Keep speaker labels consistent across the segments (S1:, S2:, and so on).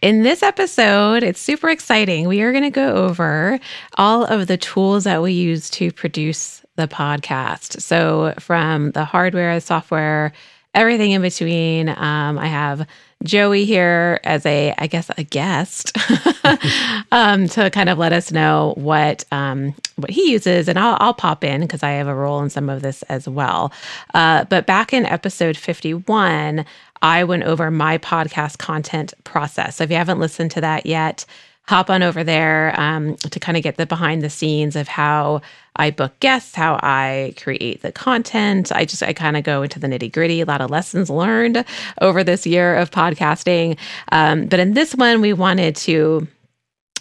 S1: in this episode, it's super exciting. We are going to go over all of the tools that we use to produce the podcast. So, from the hardware, the software, everything in between. Um, I have Joey here as a, I guess, a guest um, to kind of let us know what um, what he uses, and I'll, I'll pop in because I have a role in some of this as well. Uh, but back in episode fifty one, I went over my podcast content process. So if you haven't listened to that yet, hop on over there um, to kind of get the behind the scenes of how I book guests, how I create the content. I just, I kind of go into the nitty gritty, a lot of lessons learned over this year of podcasting. Um, but in this one, we wanted to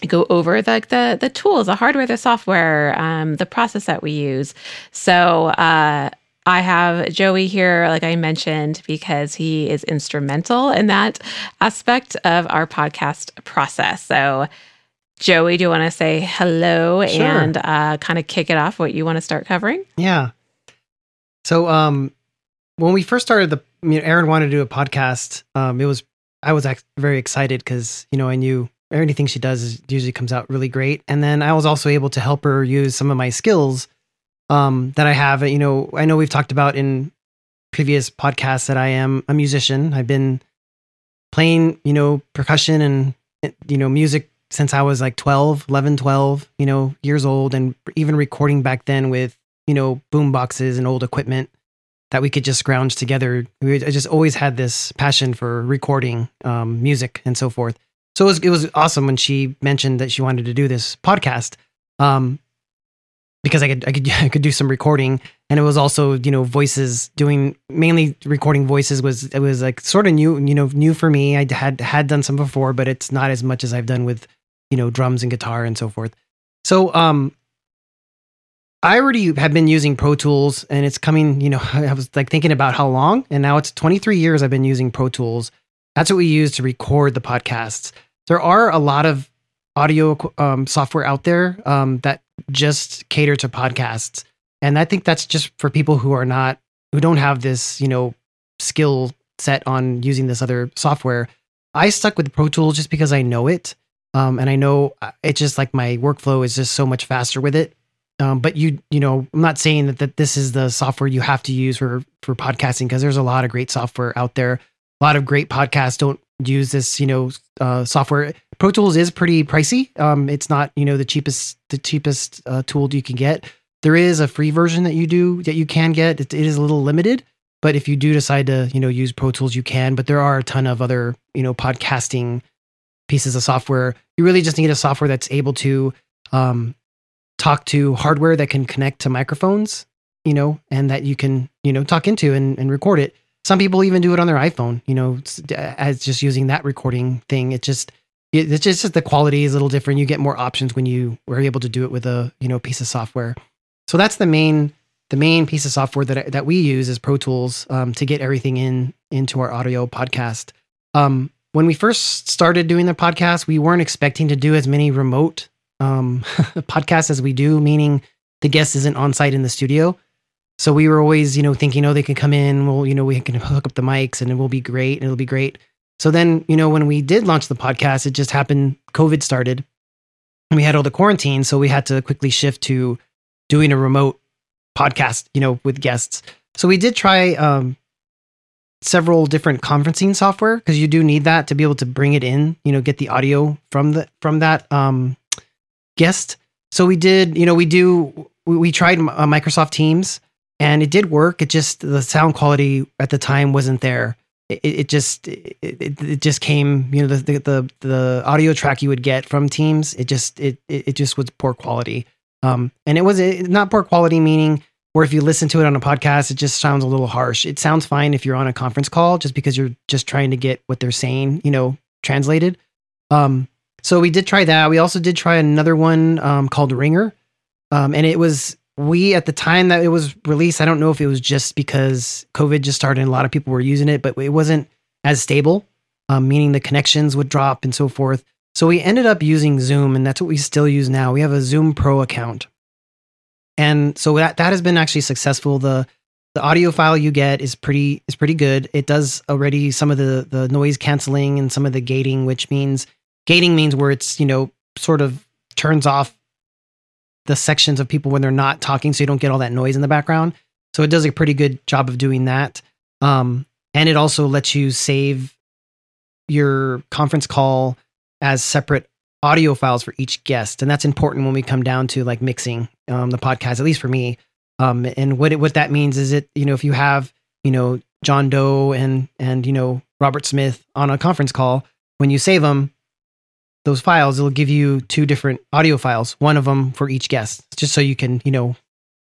S1: go over the, the the tools, the hardware, the software, um, the process that we use. So uh, I have Joey here, like I mentioned, because he is instrumental in that aspect of our podcast process. So, Joey, do you want to say hello sure. and uh, kind of kick it off? What you want to start covering?
S2: Yeah. So, um, when we first started the, you know, Erin wanted to do a podcast. Um, it was I was very excited because you know I knew anything she does is, usually comes out really great, and then I was also able to help her use some of my skills um, that I have. You know, I know we've talked about in previous podcasts that I am a musician. I've been playing, you know, percussion and, you know, music since I was like 12, 11, 12, you know, years old, and even recording back then with, you know, boom boxes and old equipment that we could just scrounge together. I just always had this passion for recording um, music and so forth. So it was, it was awesome when she mentioned that she wanted to do this podcast. Um, because I could I could I could do some recording. And it was also you know voices doing mainly recording voices was it was like sort of new you know new for me. I had had done some before but it's not as much as I've done with you know drums and guitar and so forth. So um I already have been using Pro Tools and it's coming you know I was like thinking about how long. And now it's 23 years I've been using Pro Tools. That's what we use to record the podcasts. There are a lot of audio um, software out there um, that just cater to podcasts. And I think that's just for people who are not, who don't have this, you know, skill set on using this other software. I stuck with Pro Tools just because I know it. Um, and I know uh, it's just like my workflow is just so much faster with it. Um, but you, you know, I'm not saying that, that this is the software you have to use for, for podcasting because there's a lot of great software out there. A lot of great podcasts don't use this, you know, uh, software. Pro Tools is pretty pricey. Um, it's not, you know, the cheapest the cheapest uh, tool you can get. There is a free version that you do that you can get. It, it is a little limited, but if you do decide to, you know, use Pro Tools, you can. But there are a ton of other, you know, podcasting pieces of software. You really just need a software that's able to um, talk to hardware that can connect to microphones, you know, and that you can, you know, talk into and, and record it some people even do it on their iPhone, you know, as just using that recording thing. It just, it's just the quality is a little different. You get more options when you were able to do it with a, you know, piece of software. So that's the main, the main piece of software that, that we use is Pro Tools um, to get everything in into our audio podcast. Um, when we first started doing the podcast, we weren't expecting to do as many remote um, podcasts as we do, meaning the guest isn't on site in the studio. So we were always, you know, thinking, oh, they can come in. Well, you know, we can hook up the mics and it will be great and it'll be great. So then, you know, when we did launch the podcast, it just happened. COVID started and we had all the quarantine. So we had to quickly shift to doing a remote podcast, you know, with guests. So we did try um, several different conferencing software because you do need that to be able to bring it in, you know, get the audio from the from that um, guest. So we did, you know, we do we, we tried uh, Microsoft Teams and it did work. It just the sound quality at the time wasn't there. It, it just it, it, just came you know the, the the audio track you would get from Teams it just it it just was poor quality. Um, and it was not poor quality meaning or if you listen to it on a podcast, it just sounds a little harsh. It sounds fine if you're on a conference call, just because you're just trying to get what they're saying, you know, translated. Um, So we did try that. We also did try another one um, called Ringr um, and it was we at the time that it was released. I don't know if it was just because COVID just started and a lot of people were using it, but it wasn't as stable, um, meaning the connections would drop and so forth. So we ended up using Zoom, and that's what we still use now. We have a Zoom Pro account, and so that that has been actually successful. the The audio file you get is pretty is pretty good. It does already some of the the noise canceling and some of the gating, which means gating means where it's you know sort of turns off the sections of people when they're not talking, so you don't get all that noise in the background. So it does a pretty good job of doing that. Um, and it also lets you save your conference call as separate audio files for each guest, and that's important when we come down to like mixing um, the podcast. At least for me. Um, and what it, what that means is it you know if you have you know John Doe and and you know Robert Smith on a conference call, when you save them, those files, it'll give you two different audio files, one of them for each guest, just so you can you know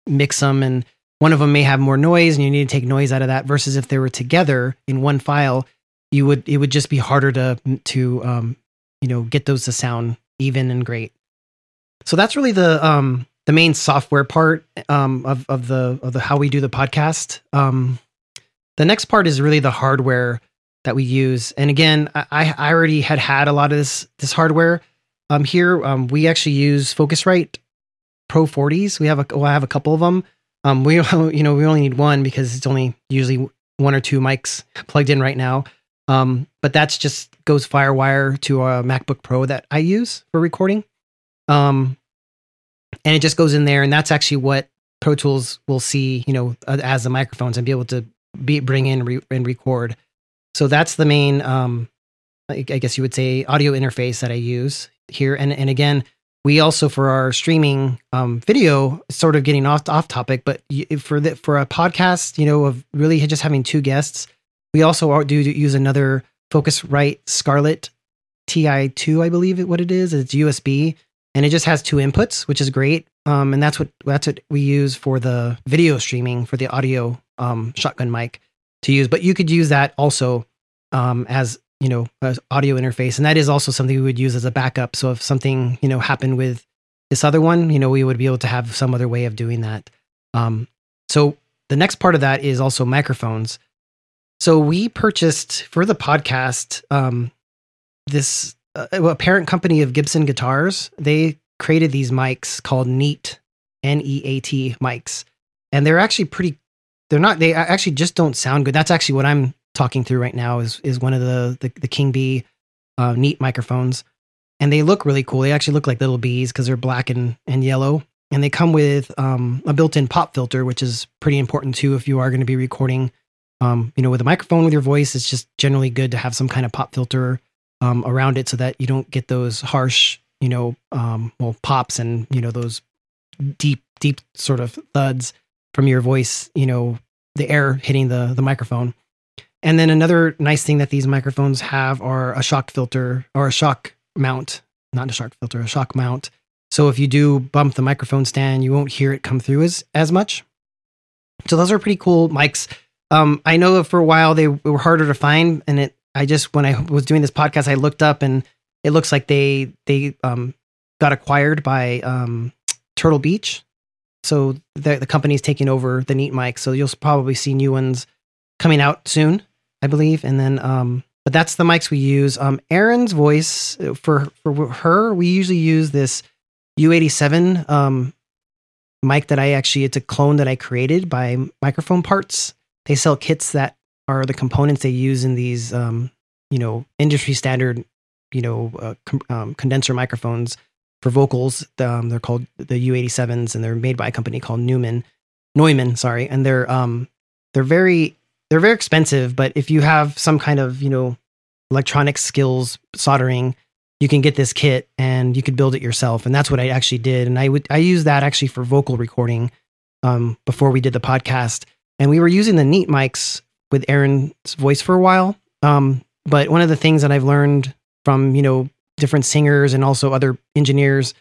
S2: mix them and one of them may have more noise and you need to take noise out of that versus if they were together in one file you would it would just be harder to to um, you know get those to sound even and great. So that's really the um, the main software part um, of of the of the how we do the podcast. Um, the next part is really the hardware that we use. And again, I, I already had had a lot of this this hardware. Um, here um, we actually use Focusrite Pro 40s. We have a well, I have a couple of them. Um, we you know we only need one because it's only usually one or two mics plugged in right now. Um, but that's just goes FireWire to a MacBook Pro that I use for recording. Um, and it just goes in there, and that's actually what Pro Tools will see, you know, as the microphones and be able to be bring in re- and record. So that's the main, um, I guess you would say, audio interface that I use here. And and again, we also for our streaming um, video, sort of getting off off topic, but for the for a podcast, you know, of really just having two guests, we also do use another Focusrite Scarlett 2i2, I believe what it is. It's USB and it just has two inputs, which is great. Um, and that's what that's what we use for the video streaming for the audio um, shotgun mic to use. But you could use that also um, as you know as audio interface, and that is also something we would use as a backup. So if something you know happened with this other one, you know we would be able to have some other way of doing that. Um, so the next part of that is also microphones. So we purchased for the podcast um, this uh, a parent company of Gibson guitars. They created these mics called Neat N E A T mics, and they're actually pretty. They're not. They actually just don't sound good. That's actually what I'm talking through right now. Is is one of the the, the King Bee uh, Neat microphones, and they look really cool. They actually look like little bees because they're black and and yellow, and they come with um, a built-in pop filter, which is pretty important too if you are going to be recording um, you know, with a microphone with your voice, it's just generally good to have some kind of pop filter um, around it so that you don't get those harsh, you know, um, well, pops and you know those deep, deep sort of thuds from your voice. You know, the air hitting the the microphone. And then another nice thing that these microphones have are a shock filter or a shock mount, not a shock filter, a shock mount. So if you do bump the microphone stand, you won't hear it come through as as much. So those are pretty cool mics. Um, I know for a while they were harder to find, and it. I just when I was doing this podcast, I looked up and it looks like they they um, got acquired by um, Turtle Beach, so the the company's taking over the Neat mic. So you'll probably see new ones coming out soon, I believe. And then, um, but that's the mics we use. Um, Erin's voice uh, for for her, we usually use this U87 um mic that I actually it's a clone that I created by Microphone Parts they sell kits that are the components they use in these, um, you know, industry standard, you know, uh, com- um, condenser microphones for vocals. Um, they're called the U87s, and they're made by a company called Newman, Neumann, sorry, and they're um, they're very they're very expensive. But if you have some kind of you know electronic skills, soldering, you can get this kit and you could build it yourself. And that's what I actually did. And I would I use that actually for vocal recording um, before we did the podcast and we were using the neat mics with Erin's voice for a while. Um, but one of the things that I've learned from you know different singers and also other engineers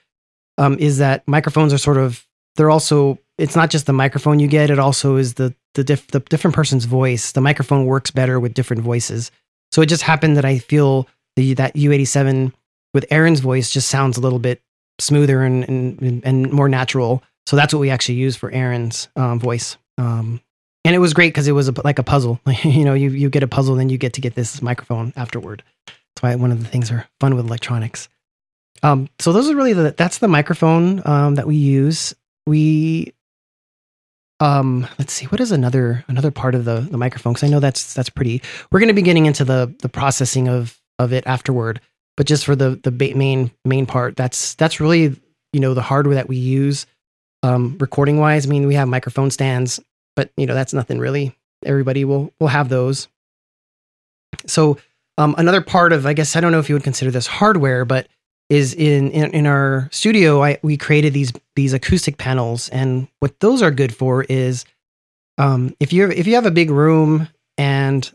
S2: um, is that microphones are sort of they're also it's not just the microphone you get it also is the the, diff, the different person's voice the microphone works better with different voices so it just happened that i feel the that u87 with erin's voice just sounds a little bit smoother and and, and more natural. So that's what we actually use for erin's um, voice. Um, and it was great because it was a, like a puzzle. you know, you you get a puzzle, then you get to get this microphone afterward. One of the things are fun with electronics. Um, so those are really the that's the microphone um, that we use. We um, let's see what is another another part of the the microphone because I know that's that's pretty. We're going to be getting into the the processing of of it afterward, but just for the the main main part, that's that's really you know the hardware that we use um, recording wise. I mean, we have microphone stands, but you know that's nothing really. Everybody will will have those. So um, another part of I guess I don't know if you would consider this hardware, but is in, in, in our studio, I, we created these these acoustic panels, and what those are good for is um, if you if you have a big room and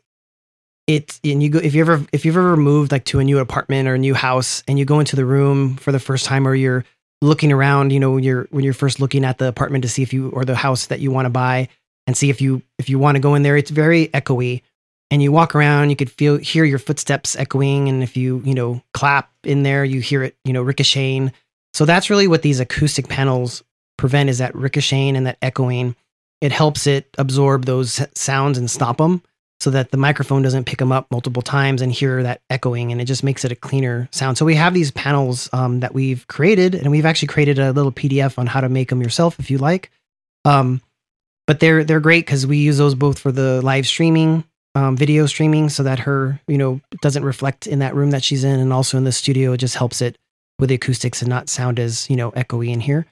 S2: it and you go if you ever if you've ever moved like to a new apartment or a new house and you go into the room for the first time or you're looking around, you know, when you're when you're first looking at the apartment to see if you or the house that you want to buy and see if you if you want to go in there, it's very echoey and you walk around, you could feel hear your footsteps echoing, and if you you know clap in there, you hear it you know ricocheting. So that's really what these acoustic panels prevent is that ricocheting and that echoing. It helps it absorb those sounds and stop them so that the microphone doesn't pick them up multiple times and hear that echoing and it just makes it a cleaner sound. So we have these panels um, that we've created and we've actually created a little PDF on how to make them yourself if you like. Um, but they're they're great because we use those both for the live streaming um, video streaming so that her, you know, doesn't reflect in that room that she's in, and also in the studio, it just helps it with the acoustics and not sound as you know echoey in here.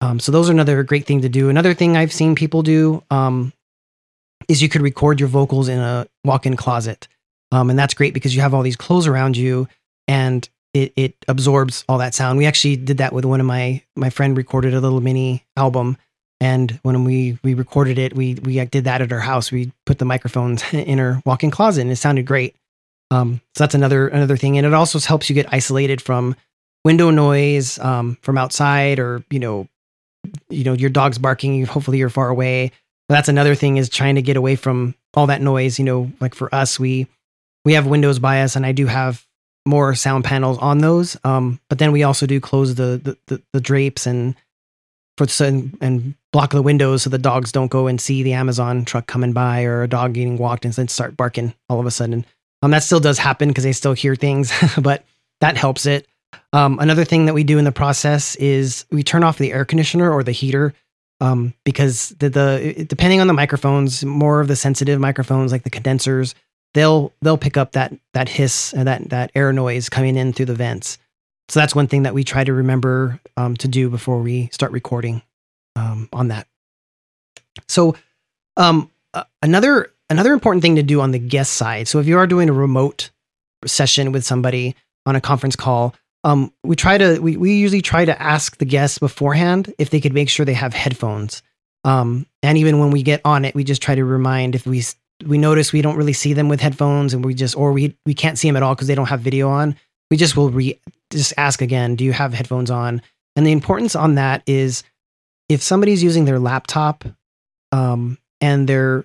S2: Um, so those are another great thing to do. Another thing I've seen people do um, is you could record your vocals in a walk-in closet, um, and that's great because you have all these clothes around you, and it, it absorbs all that sound. We actually did that with one of my my friend recorded a little mini album and when we we recorded it, we we did that at our house. We put the microphones in our walk-in closet, and it sounded great. Um, so that's another another thing, and it also helps you get isolated from window noise um, from outside, or you know, you know your dog's barking. Hopefully, you're far away. But that's another thing is trying to get away from all that noise. You know, like for us, we we have windows by us, and I do have more sound panels on those. Um, but then we also do close the the, the, the drapes and for and, and block the windows so the dogs don't go and see the Amazon truck coming by or a dog getting walked and then start barking all of a sudden. Um, that still does happen because they still hear things, but that helps it. Um, another thing that we do in the process is we turn off the air conditioner or the heater um, because the, the depending on the microphones, more of the sensitive microphones like the condensers, they'll they'll pick up that that hiss and that that air noise coming in through the vents. So that's one thing that we try to remember um, to do before we start recording um, on that. So um, uh, another another important thing to do on the guest side. So if you are doing a remote session with somebody on a conference call, um, we try to we, we usually try to ask the guests beforehand if they could make sure they have headphones. Um, and even when we get on it, we just try to remind if we we notice we don't really see them with headphones and we just or we we can't see them at all because they don't have video on we just will re just ask again, do you have headphones on? And the importance on that is if somebody's using their laptop um, and they're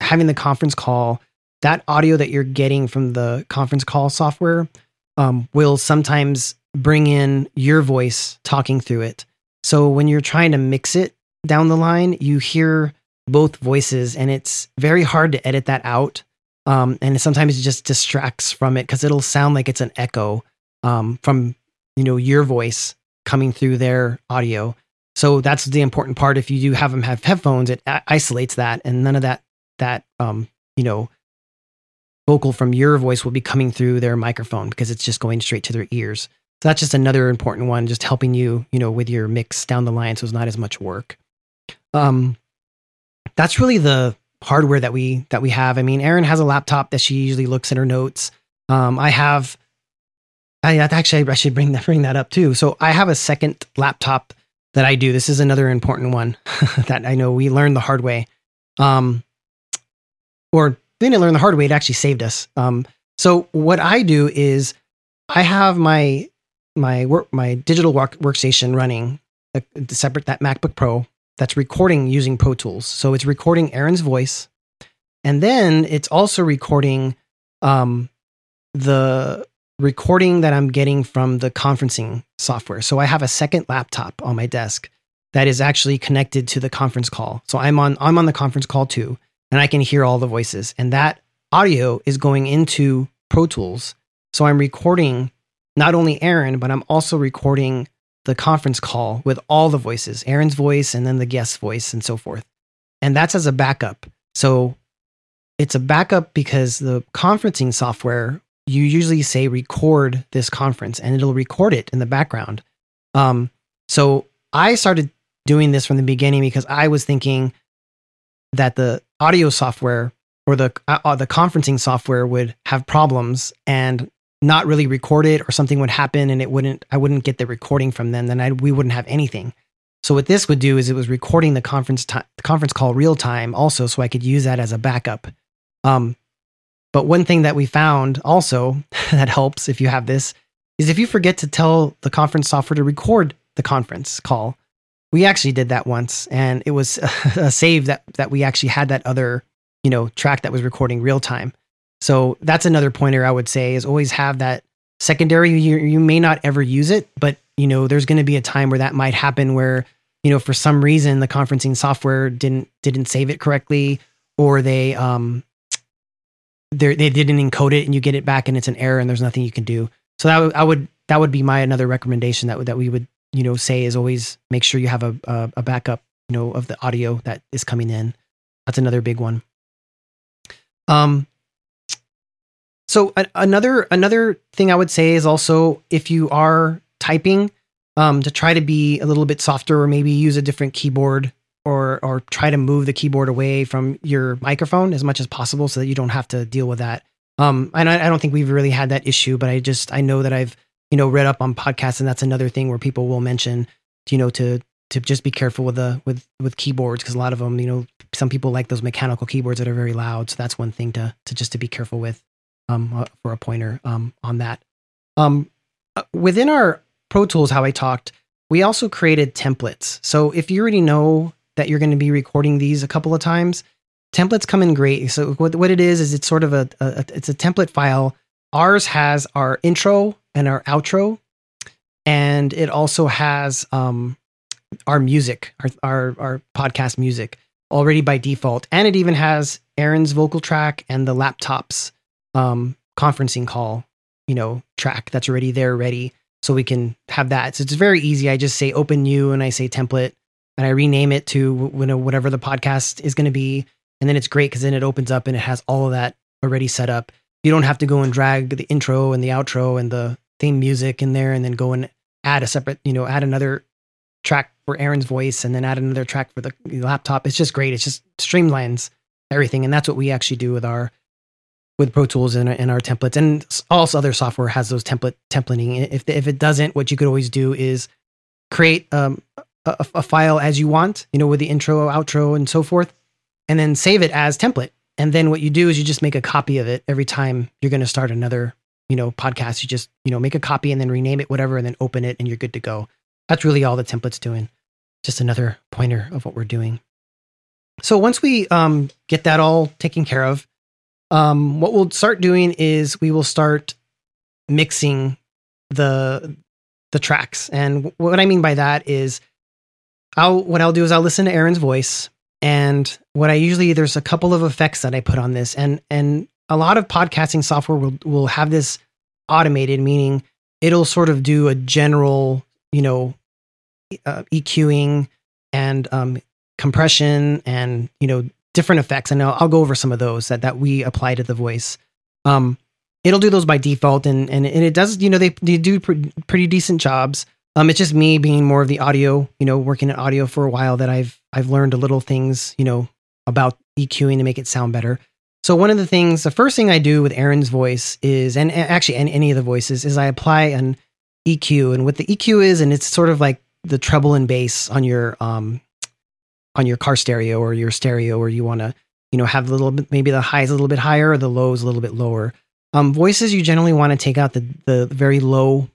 S2: having the conference call, that audio that you're getting from the conference call software um, will sometimes bring in your voice talking through it. So when you're trying to mix it down the line, you hear both voices, and it's very hard to edit that out. Um, and sometimes it just distracts from it because it'll sound like it's an echo um, from you know your voice coming through their audio. So that's the important part. If you do have them have headphones, it isolates that, and none of that that um, you know vocal from your voice will be coming through their microphone because it's just going straight to their ears. So that's just another important one, just helping you, you know, with your mix down the line, so it's not as much work. Um, that's really the hardware that we that we have. I mean, Erin has a laptop that she usually looks at her notes. Um, I have, I actually I should bring that bring that up too. So I have a second laptop that I do. This is another important one that I know we learned the hard way. Um, or didn't learn the hard way. It actually saved us. Um, so what I do is I have my my work my digital work, workstation running a, a separate that MacBook Pro that's recording using Pro Tools. So it's recording Erin's voice, and then it's also recording um, the recording that I'm getting from the conferencing software. So I have a second laptop on my desk that is actually connected to the conference call. So I'm on I'm on the conference call too, and I can hear all the voices. And that audio is going into Pro Tools. So I'm recording not only Erin, but I'm also recording the conference call with all the voices, Erin's voice and then the guest's voice and so forth. And that's as a backup. So it's a backup because the conferencing software, you usually say record this conference and it'll record it in the background. Um, so I started doing this from the beginning because I was thinking that the audio software or the uh, uh, the conferencing software would have problems and not really record it or something would happen and it wouldn't I wouldn't get the recording from them then I we wouldn't have anything. So what this would do is it was recording the conference time, conference call real time also so I could use that as a backup. Um but one thing that we found also that helps if you have this is if you forget to tell the conference software to record the conference call. We actually did that once and it was a save that that we actually had that other, you know, track that was recording real time. So that's another pointer I would say is always have that secondary. You, you may not ever use it, but you know, there's going to be a time where that might happen where, you know, for some reason the conferencing software didn't, didn't save it correctly or they, um, they they didn't encode it and you get it back and it's an error and there's nothing you can do. So that I would, that would be my another recommendation that, that we would, you know, say is always make sure you have a, a, a backup, you know, of the audio that is coming in. That's another big one. Um, so a- another another thing I would say is also if you are typing, um, to try to be a little bit softer or maybe use a different keyboard or or try to move the keyboard away from your microphone as much as possible so that you don't have to deal with that. Um, and I, I don't think we've really had that issue, but I just I know that I've you know read up on podcasts and that's another thing where people will mention you know to to just be careful with the with with keyboards because a lot of them you know some people like those mechanical keyboards that are very loud so that's one thing to to just to be careful with um, uh, for a pointer um, on that. Um, uh, within our Pro Tools, how I talked, we also created templates. So if you already know that you're going to be recording these a couple of times, templates come in great. So what, what it is is it's sort of a, a it's a template file. Ours has our intro and our outro, and it also has um, our music, our, our our podcast music already by default, and it even has Erin's vocal track and the laptops um, conferencing call, you know, track that's already there, ready. So we can have that. So it's very easy. I just say open new and I say template and I rename it to you know, whatever the podcast is going to be. And then it's great because then it opens up and it has all of that already set up. You don't have to go and drag the intro and the outro and the theme music in there and then go and add a separate, you know, add another track for Erin's voice and then add another track for the laptop. It's just great. It's just streamlines everything. And that's what we actually do with our with Pro Tools and, and our templates, and also other software has those template templating. If if it doesn't, what you could always do is create um, a, a file as you want, you know, with the intro, outro, and so forth, and then save it as template. And then what you do is you just make a copy of it every time you're going to start another, you know, podcast. You just you know make a copy and then rename it, whatever, and then open it, and you're good to go. That's really all the template's doing. Just another pointer of what we're doing. So once we um, get that all taken care of, um, what we'll start doing is we will start mixing the the tracks, and what I mean by that is, I'll what I'll do is I'll listen to Erin's voice, and what I usually there's a couple of effects that I put on this, and and a lot of podcasting software will will have this automated, meaning it'll sort of do a general, you know, uh, EQing and um, compression and you know different effects, and I'll, I'll, go over some of those that that we apply to the voice. Um, it'll do those by default, and and, and it does. You know, they they do pre- pretty decent jobs. Um, it's just me being more of the audio. You know, working in audio for a while that I've I've learned a little things. You know, about EQing to make it sound better. So one of the things, the first thing I do with Erin's voice is, and actually and any of the voices, is I apply an EQ. And what the EQ is, and it's sort of like the treble and bass on your um on your car stereo or your stereo or you want to you know have a little bit maybe the highs a little bit higher or the lows a little bit lower um, voices you generally want to take out the the very low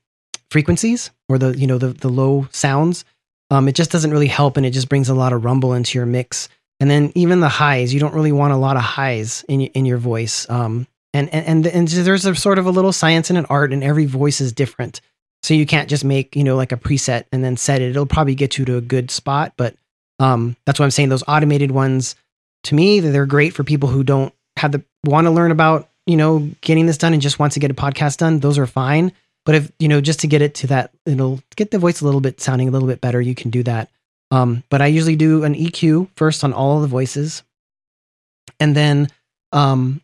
S2: frequencies or the you know the the low sounds um, it just doesn't really help and it just brings a lot of rumble into your mix and then even the highs you don't really want a lot of highs in in your voice um, And and and, and there's a sort of a little science and an art, and every voice is different. So you can't just make you know like a preset and then set it. It'll probably get you to a good spot, but um, that's why I'm saying. Those automated ones, to me, they're great for people who don't have the want to learn about you know getting this done and just wants to get a podcast done. Those are fine. But if you know just to get it to that, it'll get the voice a little bit sounding a little bit better. You can do that. Um, but I usually do an EQ first on all the voices, and then um,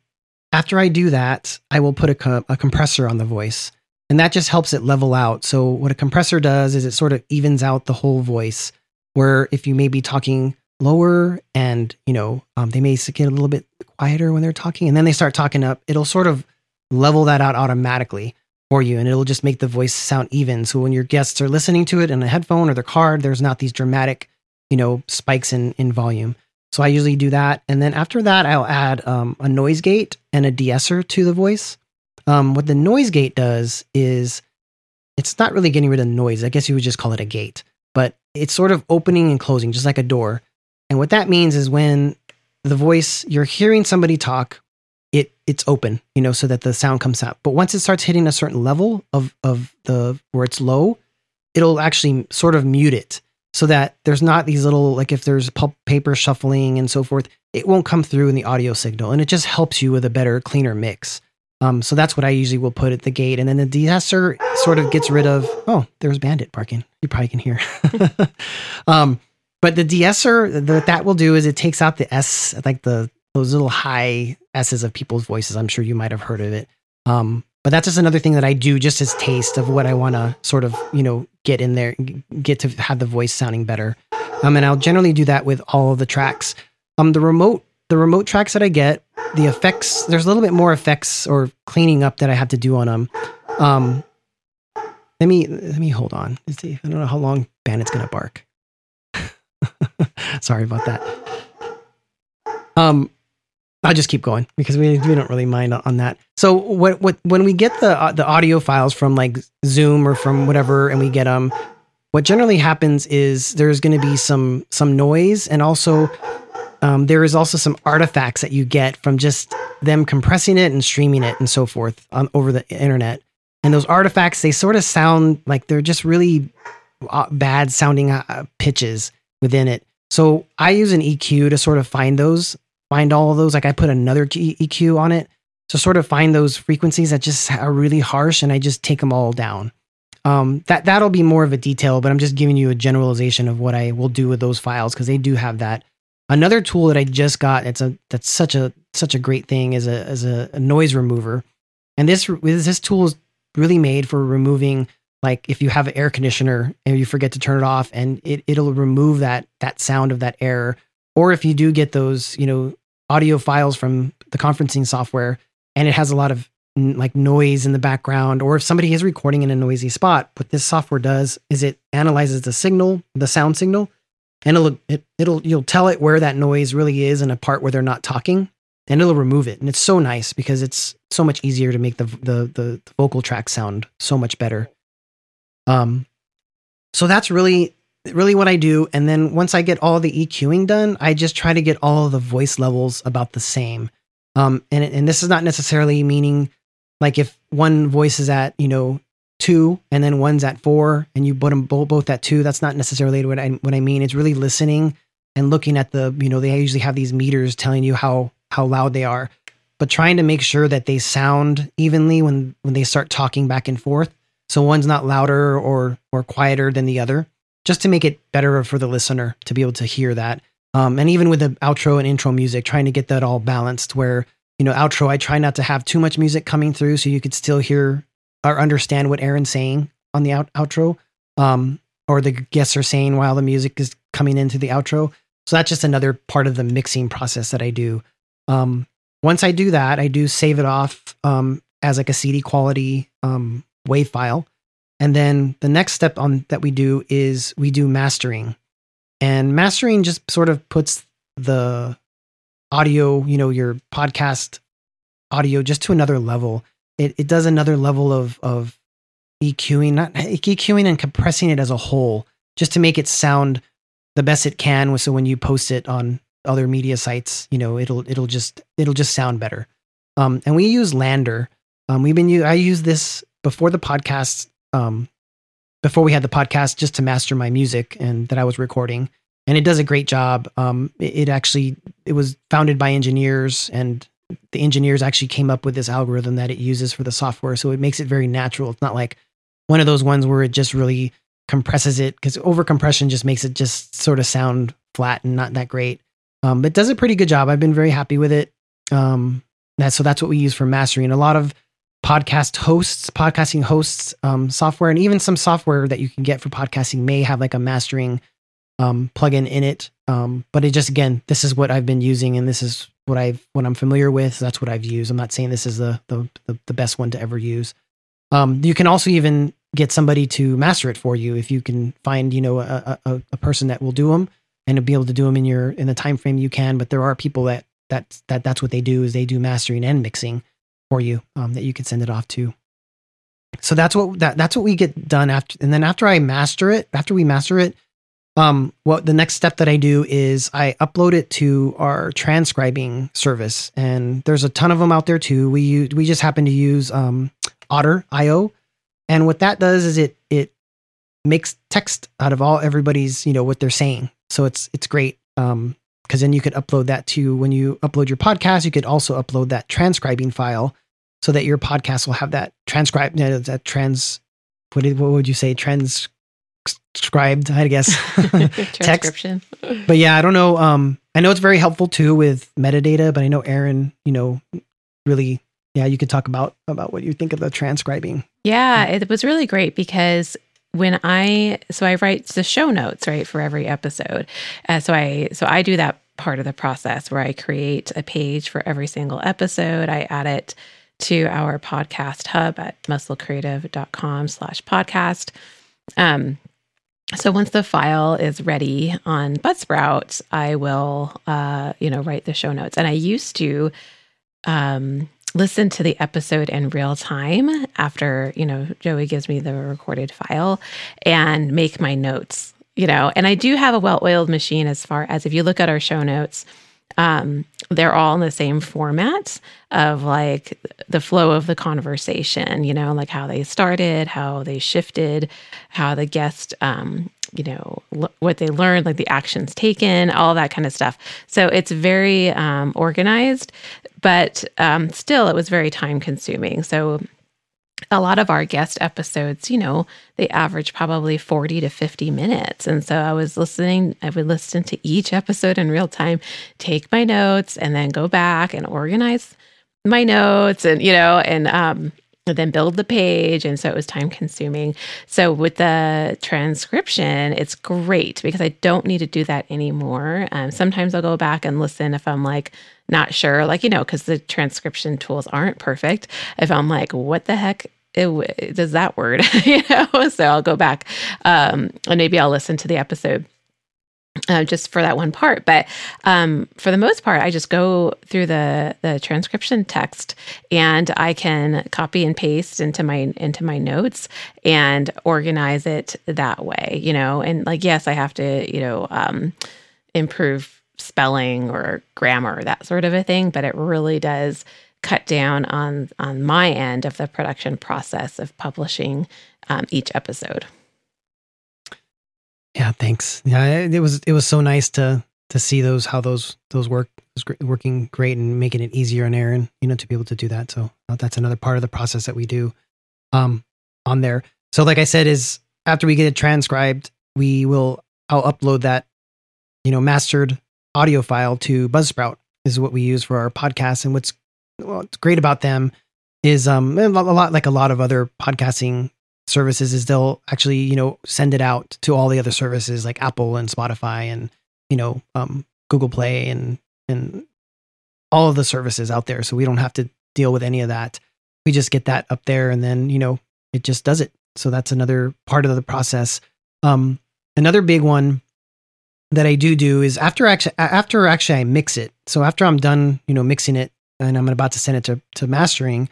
S2: after I do that, I will put a, co- a compressor on the voice, and that just helps it level out. So what a compressor does is it sort of evens out the whole voice. Where if you may be talking lower and you know um, they may get a little bit quieter when they're talking, and then they start talking up, it'll sort of level that out automatically for you and it'll just make the voice sound even. So when your guests are listening to it in a headphone or their car, there's not these dramatic, you know, spikes in, in volume. So I usually do that. And then after that, I'll add um, a noise gate and a de-esser to the voice. Um, what the noise gate does is it's not really getting rid of noise. I guess you would just call it a gate, but it's sort of opening and closing, just like a door. And what that means is when the voice, you're hearing somebody talk, it it's open, you know, so that the sound comes out. But once it starts hitting a certain level of of the where it's low, it'll actually sort of mute it so that there's not these little like if there's pulp paper shuffling and so forth, it won't come through in the audio signal, and it just helps you with a better, cleaner mix. Um, so that's what I usually will put at the gate, and then the de-esser sort of gets rid of. Oh, there's Bandit barking. You probably can hear. um, but the de-esser, what that will do is it takes out the S, like the those little high S's of people's voices. I'm sure you might have heard of it. Um, but that's just another thing that I do just as taste of what I want to sort of, you know, get in there, get to have the voice sounding better. Um, and I'll generally do that with all of the tracks. Um, the remote, the remote tracks that I get, the effects, there's a little bit more effects or cleaning up that I have to do on them. Um, let me, let me hold on. Let's see. I don't know how long Bandit's to bark. Sorry about that. Um, I'll just keep going because we we don't really mind on that. So what what when we get the uh, the audio files from like Zoom or from whatever, and we get them, what generally happens is there's going to be some some noise, and also um, there is also some artifacts that you get from just them compressing it and streaming it and so forth on over the internet. And those artifacts they sort of sound like they're just really uh, bad sounding uh, pitches within it. So I use an EQ to sort of find those find all of those. Like I put another EQ on it to sort of find those frequencies that just are really harsh, and I just take them all down. Um, that that'll be more of a detail, but I'm just giving you a generalization of what I will do with those files because they do have that. Another tool that I just got, it's a that's such a such a great thing is a as a, a noise remover, and this this tool is really made for removing like if you have an air conditioner and you forget to turn it off and it, it'll remove that that sound of that air. Or if you do get those you know audio files from the conferencing software and it has a lot of like noise in the background or if somebody is recording in a noisy spot what this software does is it analyzes the signal the sound signal and it'll it, it'll you'll tell it where that noise really is in a part where they're not talking and it'll remove it and it's so nice because it's so much easier to make the the the, the vocal track sound so much better um so that's really really what I do. And then once I get all the EQing done, I just try to get all the voice levels about the same. Um, and, and this is not necessarily meaning like if one voice is at, you know, two and then one's at four and you put them both, both at two, that's not necessarily what I, what I mean. It's really listening and looking at the, you know, they usually have these meters telling you how, how loud they are, but trying to make sure that they sound evenly when, when they start talking back and forth. So one's not louder or, or quieter than the other just to make it better for the listener to be able to hear that. Um, and even with the outro and intro music, trying to get that all balanced where, you know, outro, I try not to have too much music coming through so you could still hear or understand what Erin's saying on the out- outro um, or the guests are saying while the music is coming into the outro. So that's just another part of the mixing process that I do. Um, once I do that, I do save it off um, as like a CD quality um, WAV file. And then the next step on that we do is we do mastering. And mastering just sort of puts the audio, you know, your podcast audio just to another level. It it does another level of of EQing, not EQing and compressing it as a whole, just to make it sound the best it can. So when you post it on other media sites, you know, it'll it'll just it'll just sound better. Um, and we use LANDR. Um, we've been I use this before the podcast, um, before we had the podcast, just to master my music and that I was recording. And it does a great job. Um, it, it actually it was founded by engineers, and the engineers actually came up with this algorithm that it uses for the software. So it makes it very natural. It's not like one of those ones where it just really compresses it because over compression just makes it just sort of sound flat and not that great. Um, but does a pretty good job. I've been very happy with it. Um, that, so that's what we use for mastering. A lot of podcast hosts, podcasting hosts, um, software, and even some software that you can get for podcasting may have like a mastering um, plugin in it. Um, but it just again, this is what I've been using, and this is what I've what I'm familiar with. So that's what I've used. I'm not saying this is the the the, the best one to ever use. Um, you can also even get somebody to master it for you if you can find you know a, a, a person that will do them and to be able to do them in your in the time frame you can. But there are people that that that that's what they do is they do mastering and mixing for you um, that you can send it off to. So that's what that that's what we get done after, and then after I master it, after we master it, um, what the next step that I do is I upload it to our transcribing service, and there's a ton of them out there too. We use, we just happen to use um, Otter IO, and what that does is it it makes text out of all everybody's you know what they're saying. So it's it's great. Um, because then you could upload that to when you upload your podcast, you could also upload that transcribing file so that your podcast will have that transcribe you know, that trans what, did, what would you say transcribed, I guess.
S1: Transcription.
S2: But yeah, I don't know. Um, I know it's very helpful too with metadata, but I know Erin, you know, really, yeah, you could talk about about what you think of the transcribing.
S1: Yeah, it was really great because when I so I write the show notes right for every episode. Uh, so I so I do that part of the process where I create a page for every single episode. I add it to our podcast hub at musclecreative.com slash podcast. Um, so once the file is ready on Buzzsprout, I will, uh, you know, write the show notes. And I used to um, listen to the episode in real time after, you know, Joey gives me the recorded file and make my notes, you know. And I do have a well-oiled machine as far as if you look at our show notes, um, they're all in the same format of like the flow of the conversation, you know, like how they started, how they shifted, how the guest, um, you know, l- what they learned, like the actions taken, all that kind of stuff. So it's very um, organized, but um, still, it was very time consuming. So a lot of our guest episodes, you know, they average probably 40 to 50 minutes. And so I was listening, I would listen to each episode in real time, take my notes, and then go back and organize my notes and, you know, and, um, then build the page. And so it was time consuming. So with the transcription, it's great because I don't need to do that anymore. Um, sometimes I'll go back and listen if I'm like, not sure, like, you know, because the transcription tools aren't perfect. If I'm like, what the heck it, does that word, you know? So I'll go back um, and maybe I'll listen to the episode. Uh, just for that one part, but um, for the most part, I just go through the the transcription text, and I can copy and paste into my into my notes and organize it that way. You know, and like yes, I have to you know um, improve spelling or grammar, that sort of a thing, but it really does cut down on on my end of the production process of publishing um, each episode.
S2: Yeah, thanks. Yeah, it was it was so nice to to see those how those those work was working great and making it easier on Erin, you know, to be able to do that. So uh, that's another part of the process that we do um on there. So like I said is after we get it transcribed, we will I'll upload that you know mastered audio file to Buzzsprout is what we use for our podcast and what's what's great about them is um a lot like a lot of other podcasting services is they'll actually you know send it out to all the other services like Apple and Spotify and you know um, Google Play and and all of the services out there. So we don't have to deal with any of that. We just get that up there and then you know it just does it. So that's another part of the process. Um, another big one that I do do is after actually after actually I mix it. So after I'm done, you know, mixing it and I'm about to send it to to mastering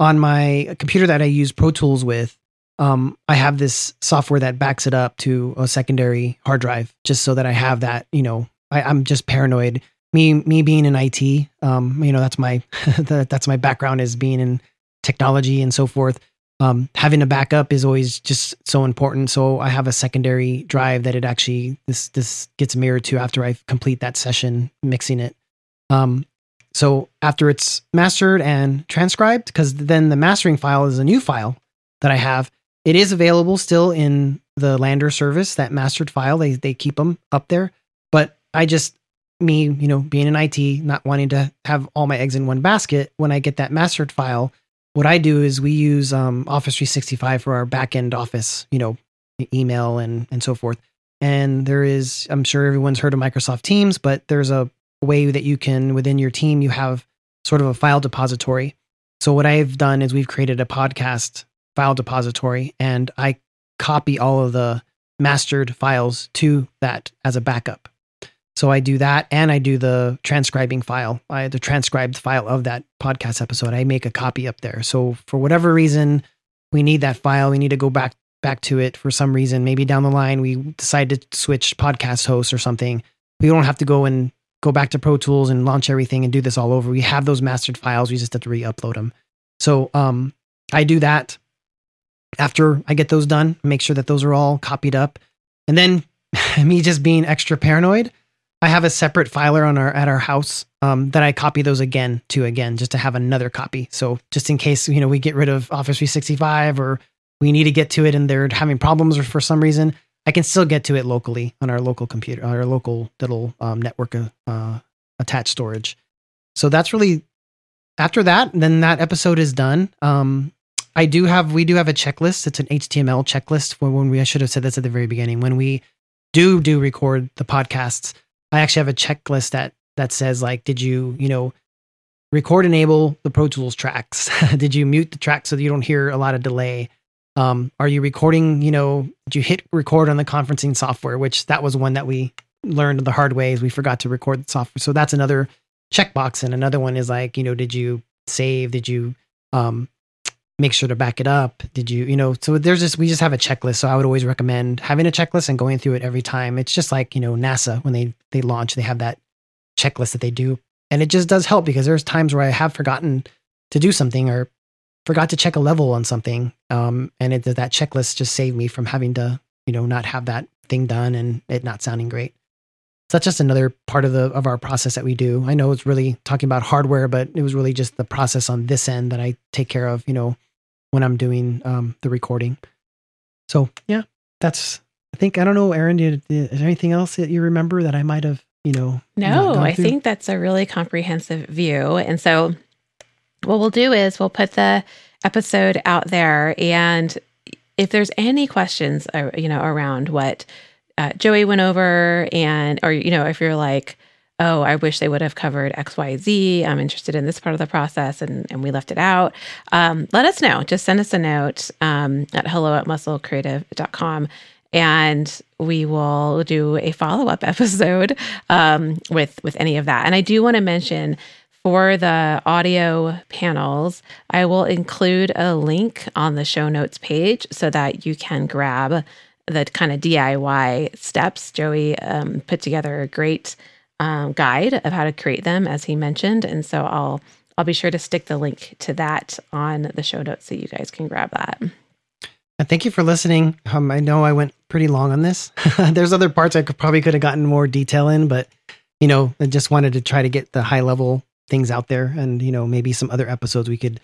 S2: on my computer that I use Pro Tools with, um, I have this software that backs it up to a secondary hard drive just so that I have that, you know, I, I'm just paranoid me me being in IT, um, you know, that's my that's my background is being in technology and so forth. Um, having a backup is always just so important. So I have a secondary drive that it actually this this gets mirrored to after I complete that session mixing it. Um, so after it's mastered and transcribed, because then the mastering file is a new file that I have. It is available still in the LANDR service. That mastered file they they keep them up there, but I just me, you know, being in IT, not wanting to have all my eggs in one basket, when I get that mastered file, what I do is we use um, Office 365 for our backend office, you know, email and and so forth. And there is, I'm sure everyone's heard of Microsoft Teams, but there's a way that you can within your team you have sort of a file depository. So what I've done is we've created a podcast file depository, and I copy all of the mastered files to that as a backup. So I do that and I do the transcribing file, I the transcribed file of that podcast episode. I make a copy up there. So for whatever reason we need that file, we need to go back back to it for some reason. Maybe down the line we decide to switch podcast hosts or something. We don't have to go and go back to Pro Tools and launch everything and do this all over. We have those mastered files. We just have to re-upload them. So um, I do that after I get those done, make sure that those are all copied up. And then me just being extra paranoid, I have a separate filer on our at our house um, that I copy those again to again just to have another copy. So just in case you know we get rid of Office 365 or we need to get to it and they're having problems or for some reason, I can still get to it locally on our local computer, our local little um, network uh, attached storage. So that's really after that. Then that episode is done. Um, I do have we do have a checklist. It's an HTML checklist when we. I should have said this at the very beginning. When we do do record the podcasts, I actually have a checklist that that says like, did you, you know, record enable the Pro Tools tracks? did you mute the track so that you don't hear a lot of delay? Um, are you recording, you know, did you hit record on the conferencing software, which that was one that we learned the hard way is we forgot to record the software. So that's another checkbox. And another one is like, you know, did you save? Did you um, make sure to back it up? Did you, you know, so there's just, we just have a checklist. So I would always recommend having a checklist and going through it every time. It's just like, you know, NASA, when they, they launch, they have that checklist that they do. And it just does help because there's times where I have forgotten to do something or forgot to check a level on something. Um, and it, that checklist just saved me from having to, you know, not have that thing done and it not sounding great. That's just another part of the of our process that we do. I know it's really talking about hardware, but it was really just the process on this end that I take care of, you know, when I'm doing um, the recording. So yeah, that's. I think I don't know, Erin. Is there anything else that you remember that I might have, you know?
S1: No, I think that's a really comprehensive view. And so, what we'll do is we'll put the episode out there, and if there's any questions, uh, you know, around what uh, Joey went over, and or you know, if you're like, oh, I wish they would have covered XYZ. I'm interested in this part of the process and, and we left it out. Um, let us know. Just send us a note um, at hello at musclecreative.com and we will do a follow up episode um, with, with any of that. And I do want to mention for the audio panels, I will include a link on the show notes page so that you can grab the kind of DIY steps. Joey um, put together a great um, guide of how to create them, as he mentioned. And so I'll I'll be sure to stick the link to that on the show notes so you guys can grab that.
S2: And Thank you for listening. Um, I know I went pretty long on this. There's other parts I could probably could have gotten more detail in, but you know, I just wanted to try to get the high level things out there, and you know, maybe some other episodes we could,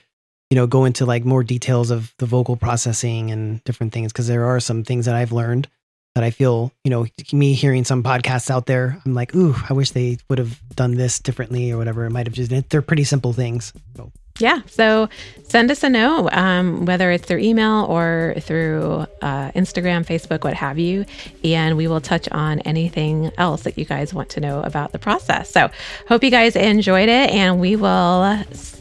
S2: you know, go into like more details of the vocal processing and different things because there are some things that I've learned that I feel, you know, me hearing some podcasts out there, I'm like, ooh, I wish they would have done this differently or whatever. It might have just, they're pretty simple things. So.
S1: Yeah. So send us a note, um, whether it's through email or through uh, Instagram, Facebook, what have you. And we will touch on anything else that you guys want to know about the process. So hope you guys enjoyed it and we will